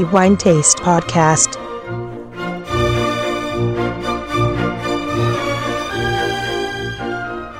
the Wine Taste Podcast.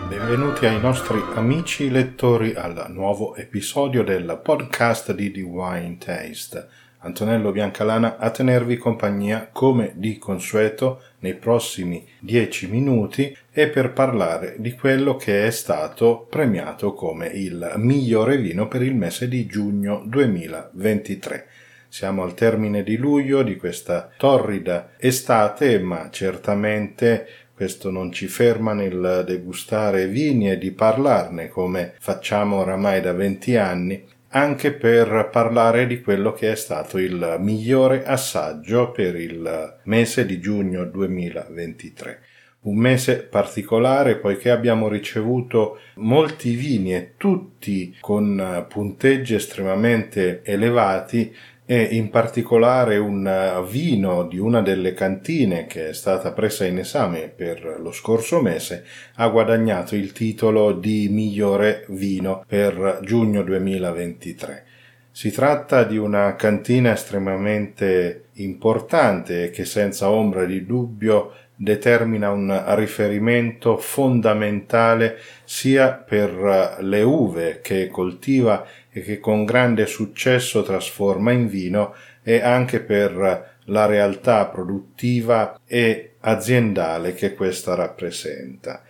Benvenuti ai nostri amici lettori al nuovo episodio del podcast di The Wine Taste. Antonello Biancalana a tenervi compagnia come di consueto nei prossimi dieci minuti e per parlare di quello che è stato premiato come il migliore vino per il mese di giugno 2023. Siamo al termine di luglio di questa torrida estate, ma certamente questo non ci ferma nel degustare vini e di parlarne come facciamo oramai da 20 anni anche per parlare di quello che è stato il migliore assaggio per il mese di giugno 2023. Un mese particolare poiché abbiamo ricevuto molti vini e tutti con punteggi estremamente elevati e in particolare un eh, vino di una delle cantine che è stata presa in esame per lo scorso mese ha guadagnato il titolo di migliore vino per giugno 2023. Si tratta di una cantina estremamente importante che senza ombra di dubbio determina un riferimento fondamentale sia per le uve che coltiva e che con grande successo trasforma in vino e anche per la realtà produttiva e aziendale che questa rappresenta.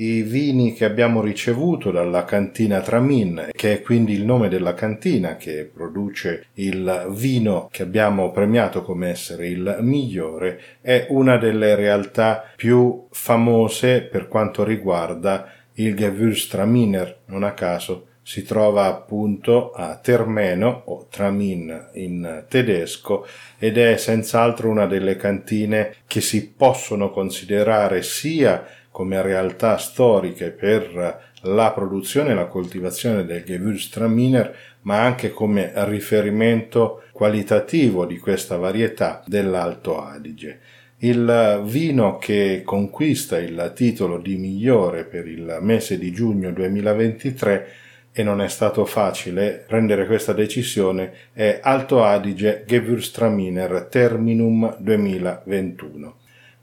I vini che abbiamo ricevuto dalla cantina Tramin, che è quindi il nome della cantina che produce il vino che abbiamo premiato come essere il migliore, è una delle realtà più famose per quanto riguarda il Gewürztraminer, non a caso si trova appunto a Termeno o Tramin in tedesco ed è senz'altro una delle cantine che si possono considerare sia come realtà storiche per la produzione e la coltivazione del Gewürztraminer, ma anche come riferimento qualitativo di questa varietà dell'Alto Adige. Il vino che conquista il titolo di migliore per il mese di giugno 2023 e non è stato facile prendere questa decisione è Alto Adige Gewürztraminer Terminum 2021.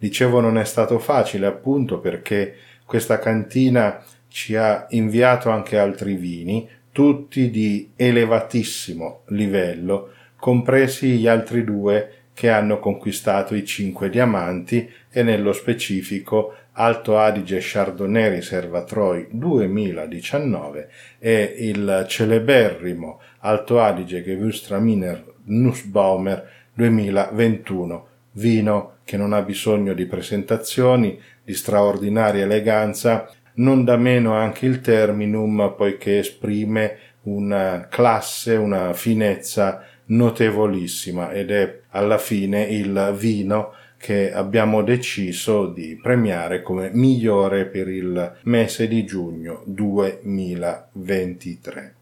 Dicevo non è stato facile appunto perché questa cantina ci ha inviato anche altri vini, tutti di elevatissimo livello, compresi gli altri due che hanno conquistato i cinque diamanti e nello specifico Alto Adige Chardonnay Riserva Troy 2019 e il celeberrimo Alto Adige Gewürztraminer Nussbaumer 2021, vino che non ha bisogno di presentazioni, di straordinaria eleganza, non da meno anche il terminum poiché esprime una classe, una finezza notevolissima ed è alla fine il vino che abbiamo deciso di premiare come migliore per il mese di giugno 2023.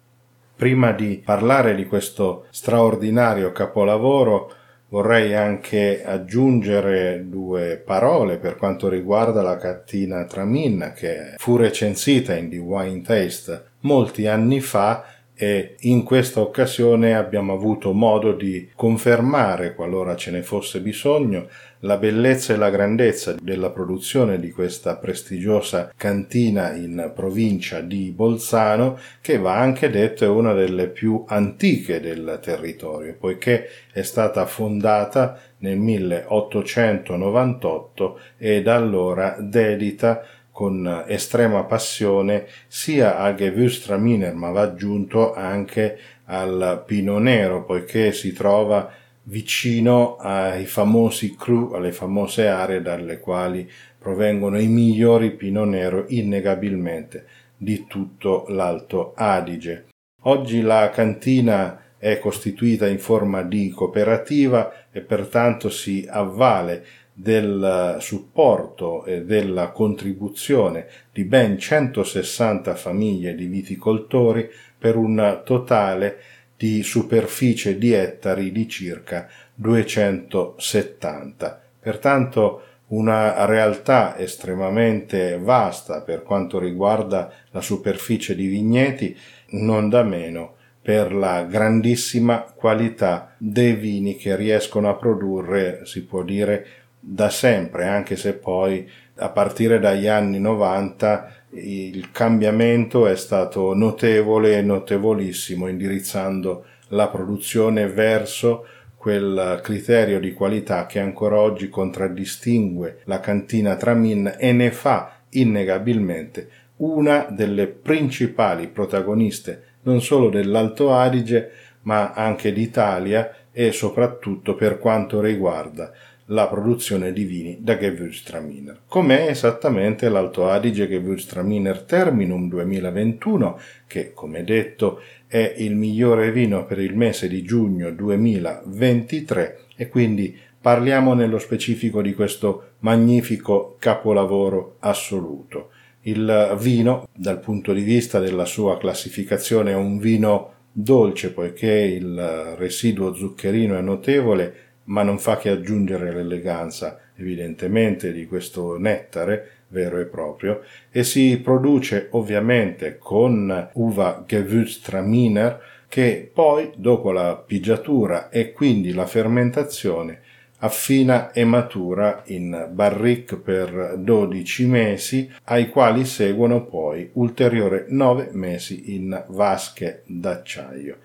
Prima di parlare di questo straordinario capolavoro vorrei anche aggiungere due parole per quanto riguarda la cattina Tramin che fu recensita in The Wine Taste molti anni fa e in questa occasione abbiamo avuto modo di confermare, qualora ce ne fosse bisogno, la bellezza e la grandezza della produzione di questa prestigiosa cantina in provincia di Bolzano, che va anche detto è una delle più antiche del territorio, poiché è stata fondata nel 1898 e da allora dedita con estrema passione sia al Gewürztraminer ma va aggiunto anche al Pino Nero poiché si trova vicino ai famosi cru, alle famose aree dalle quali provengono i migliori Pino Nero innegabilmente di tutto l'Alto Adige. Oggi la cantina è costituita in forma di cooperativa e pertanto si avvale del supporto e della contribuzione di ben 160 famiglie di viticoltori per un totale di superficie di ettari di circa 270. Pertanto una realtà estremamente vasta per quanto riguarda la superficie di vigneti, non da meno per la grandissima qualità dei vini che riescono a produrre, si può dire, da sempre, anche se poi a partire dagli anni 90 il cambiamento è stato notevole e notevolissimo, indirizzando la produzione verso quel criterio di qualità che ancora oggi contraddistingue la cantina Tramin e ne fa innegabilmente una delle principali protagoniste non solo dell'Alto Adige ma anche d'Italia e soprattutto per quanto riguarda la produzione di vini da Gewürztraminer. Com'è esattamente l'Alto Adige Gewürztraminer Terminum 2021, che come detto è il migliore vino per il mese di giugno 2023 e quindi parliamo nello specifico di questo magnifico capolavoro assoluto. Il vino, dal punto di vista della sua classificazione, è un vino dolce poiché il residuo zuccherino è notevole ma non fa che aggiungere l'eleganza evidentemente di questo nettare vero e proprio e si produce ovviamente con uva Gewürztraminer che poi dopo la pigiatura e quindi la fermentazione affina e matura in barrique per 12 mesi ai quali seguono poi ulteriori 9 mesi in vasche d'acciaio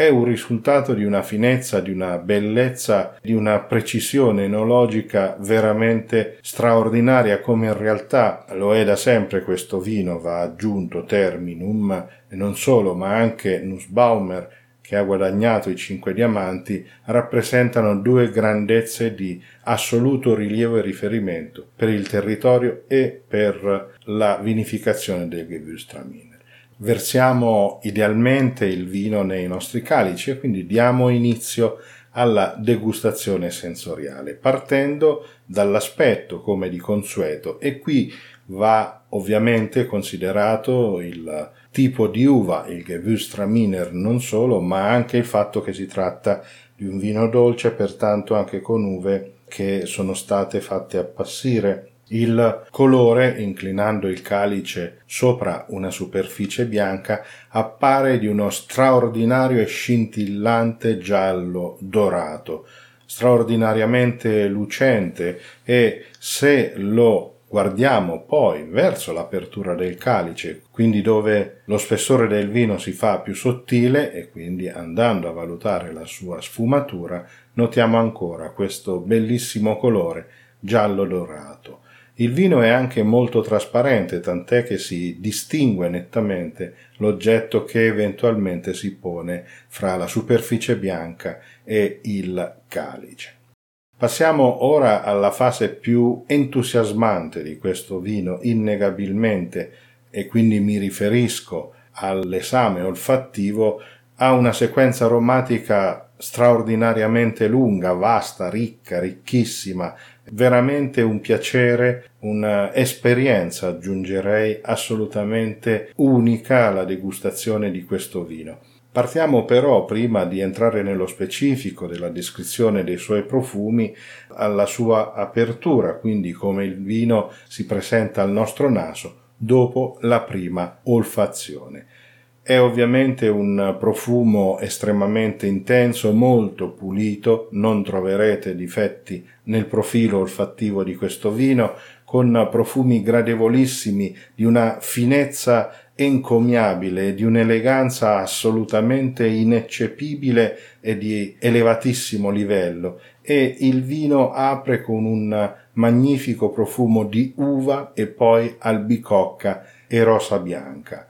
è un risultato di una finezza, di una bellezza, di una precisione enologica veramente straordinaria come in realtà lo è da sempre questo vino, va aggiunto Terminum e non solo ma anche Nussbaumer che ha guadagnato i cinque diamanti, rappresentano due grandezze di assoluto rilievo e riferimento per il territorio e per la vinificazione del Gewürztraminer versiamo idealmente il vino nei nostri calici e quindi diamo inizio alla degustazione sensoriale, partendo dall'aspetto come di consueto. E qui va ovviamente considerato il tipo di uva, il Gewürztraminer non solo, ma anche il fatto che si tratta di un vino dolce, pertanto anche con uve che sono state fatte appassire il colore, inclinando il calice sopra una superficie bianca, appare di uno straordinario e scintillante giallo dorato, straordinariamente lucente e se lo guardiamo poi verso l'apertura del calice, quindi dove lo spessore del vino si fa più sottile e quindi andando a valutare la sua sfumatura, notiamo ancora questo bellissimo colore giallo dorato. Il vino è anche molto trasparente, tant'è che si distingue nettamente l'oggetto che eventualmente si pone fra la superficie bianca e il calice. Passiamo ora alla fase più entusiasmante di questo vino, innegabilmente, e quindi mi riferisco all'esame olfattivo, ha una sequenza aromatica straordinariamente lunga, vasta, ricca, ricchissima, veramente un piacere, un'esperienza, aggiungerei, assolutamente unica alla degustazione di questo vino. Partiamo però, prima di entrare nello specifico della descrizione dei suoi profumi, alla sua apertura, quindi come il vino si presenta al nostro naso dopo la prima olfazione. È ovviamente un profumo estremamente intenso, molto pulito, non troverete difetti nel profilo olfattivo di questo vino, con profumi gradevolissimi di una finezza encomiabile, di un'eleganza assolutamente ineccepibile e di elevatissimo livello e il vino apre con un magnifico profumo di uva e poi albicocca e rosa bianca.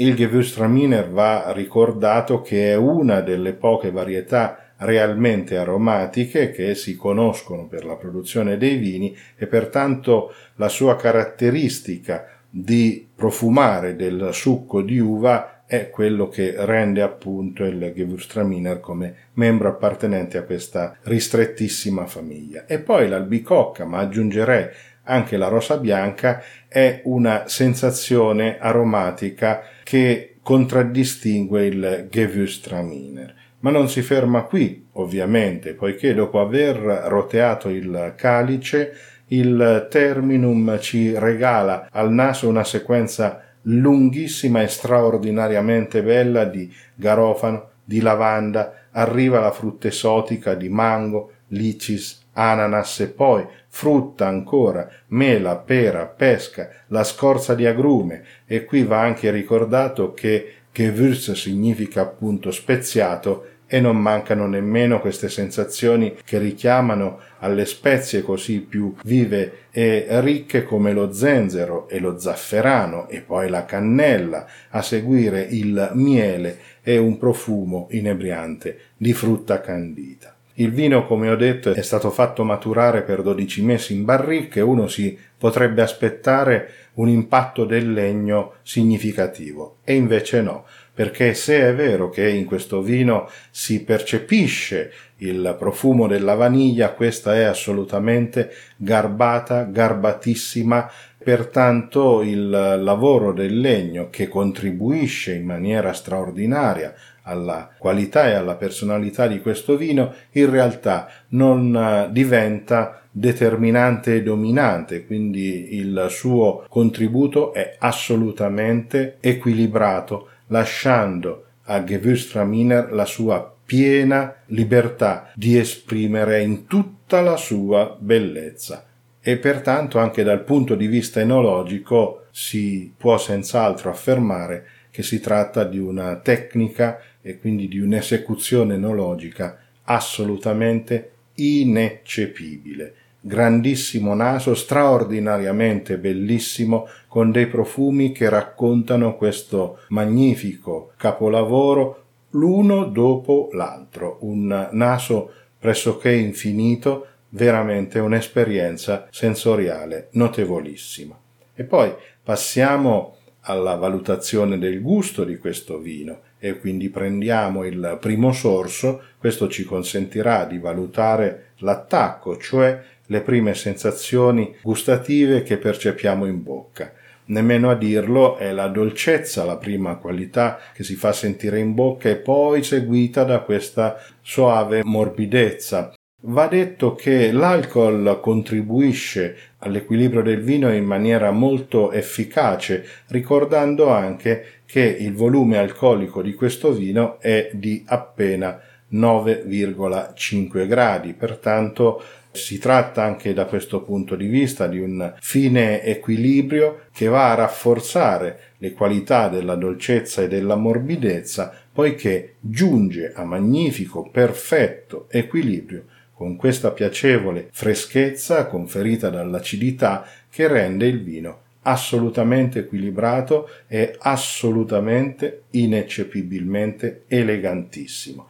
Il Gewürztraminer va ricordato che è una delle poche varietà realmente aromatiche che si conoscono per la produzione dei vini e pertanto la sua caratteristica di profumare del succo di uva è quello che rende appunto il Gewürztraminer come membro appartenente a questa ristrettissima famiglia. E poi l'albicocca, ma aggiungerei anche la rosa bianca, è una sensazione aromatica che contraddistingue il Gewürztraminer. Ma non si ferma qui, ovviamente, poiché dopo aver roteato il calice, il terminum ci regala al naso una sequenza lunghissima e straordinariamente bella di garofano, di lavanda, arriva la frutta esotica di mango, licis, ananas e poi frutta ancora, mela, pera, pesca, la scorza di agrume e qui va anche ricordato che Gewürz significa appunto speziato e non mancano nemmeno queste sensazioni che richiamano alle spezie così più vive e ricche come lo zenzero e lo zafferano e poi la cannella, a seguire il miele e un profumo inebriante di frutta candita. Il vino, come ho detto, è stato fatto maturare per 12 mesi in barrique e uno si potrebbe aspettare un impatto del legno significativo. E invece no, perché se è vero che in questo vino si percepisce il profumo della vaniglia, questa è assolutamente garbata, garbatissima, pertanto il lavoro del legno che contribuisce in maniera straordinaria alla qualità e alla personalità di questo vino, in realtà non eh, diventa determinante e dominante, quindi il suo contributo è assolutamente equilibrato lasciando a Gewürztraminer la sua piena libertà di esprimere in tutta la sua bellezza e pertanto anche dal punto di vista enologico si può senz'altro affermare che si tratta di una tecnica e quindi di un'esecuzione enologica assolutamente ineccepibile. Grandissimo naso, straordinariamente bellissimo, con dei profumi che raccontano questo magnifico capolavoro l'uno dopo l'altro, un naso pressoché infinito, veramente un'esperienza sensoriale notevolissima. E poi passiamo alla valutazione del gusto di questo vino e quindi prendiamo il primo sorso, questo ci consentirà di valutare l'attacco, cioè le prime sensazioni gustative che percepiamo in bocca. Nemmeno a dirlo è la dolcezza la prima qualità che si fa sentire in bocca e poi seguita da questa soave morbidezza. Va detto che l'alcol contribuisce all'equilibrio del vino in maniera molto efficace, ricordando anche che il volume alcolico di questo vino è di appena 9,5 gradi, pertanto si tratta anche da questo punto di vista di un fine equilibrio che va a rafforzare le qualità della dolcezza e della morbidezza, poiché giunge a magnifico, perfetto equilibrio con questa piacevole freschezza conferita dall'acidità che rende il vino assolutamente equilibrato e assolutamente ineccepibilmente elegantissimo.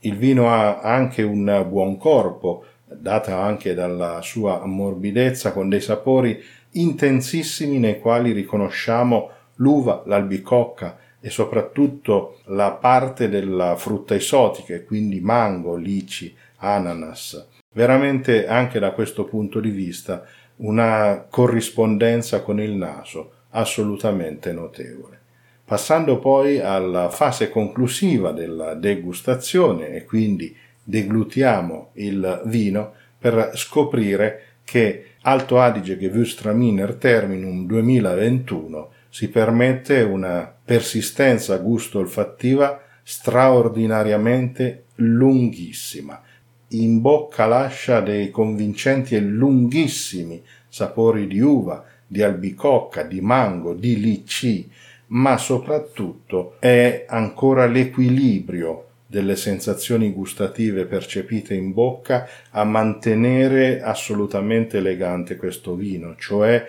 Il vino ha anche un buon corpo, data anche dalla sua morbidezza, con dei sapori intensissimi nei quali riconosciamo l'uva, l'albicocca e soprattutto la parte della frutta esotica, quindi mango, lici, ananas. Veramente anche da questo punto di vista una corrispondenza con il naso assolutamente notevole. Passando poi alla fase conclusiva della degustazione e quindi deglutiamo il vino per scoprire che Alto Adige Gewürztraminer Terminum 2021 si permette una persistenza gusto-olfattiva straordinariamente lunghissima. In bocca lascia dei convincenti e lunghissimi sapori di uva, di albicocca, di mango, di licci, ma soprattutto è ancora l'equilibrio delle sensazioni gustative percepite in bocca a mantenere assolutamente elegante questo vino, cioè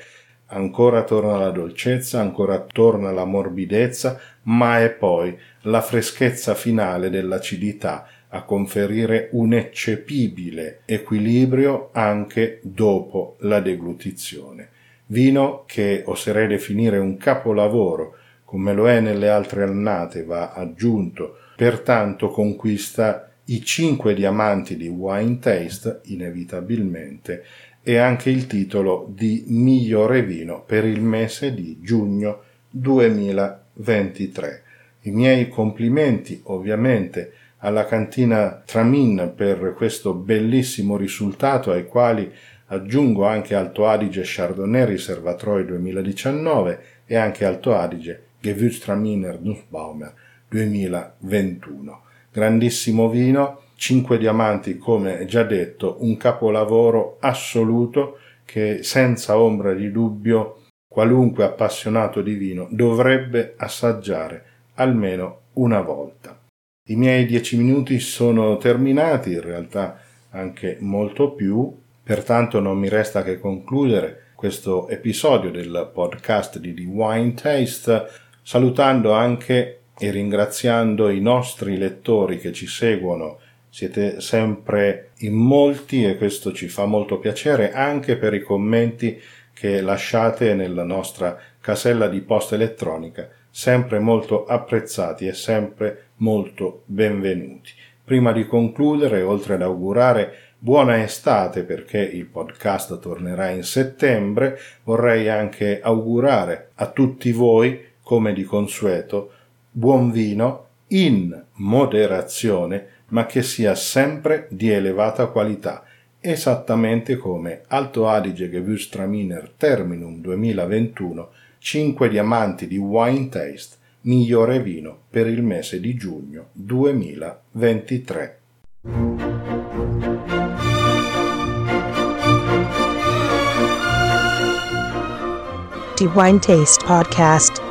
ancora torna la dolcezza, ancora torna la morbidezza, ma è poi la freschezza finale dell'acidità a conferire un eccepibile equilibrio anche dopo la deglutizione. Vino che oserei definire un capolavoro, come lo è nelle altre annate, va aggiunto pertanto conquista i cinque diamanti di Wine Taste, inevitabilmente, e anche il titolo di migliore vino per il mese di giugno 2023. I miei complimenti ovviamente alla cantina Tramin per questo bellissimo risultato ai quali aggiungo anche Alto Adige Chardonnay Riservatroi 2019 e anche Alto Adige Gewürztraminer Nussbaumer 2021. Grandissimo vino, 5 diamanti come già detto, un capolavoro assoluto che senza ombra di dubbio qualunque appassionato di vino dovrebbe assaggiare almeno una volta. I miei dieci minuti sono terminati, in realtà anche molto più, pertanto non mi resta che concludere questo episodio del podcast di The Wine Taste salutando anche e ringraziando i nostri lettori che ci seguono. Siete sempre in molti e questo ci fa molto piacere anche per i commenti che lasciate nella nostra casella di posta elettronica, sempre molto apprezzati e sempre molto benvenuti. Prima di concludere, oltre ad augurare buona estate perché il podcast tornerà in settembre, vorrei anche augurare a tutti voi, come di consueto, buon vino in moderazione, ma che sia sempre di elevata qualità, esattamente come Alto Adige Gewürztraminer Terminum 2021, 5 diamanti di Wine Taste, migliore vino per il mese di giugno 2023. The Wine Taste Podcast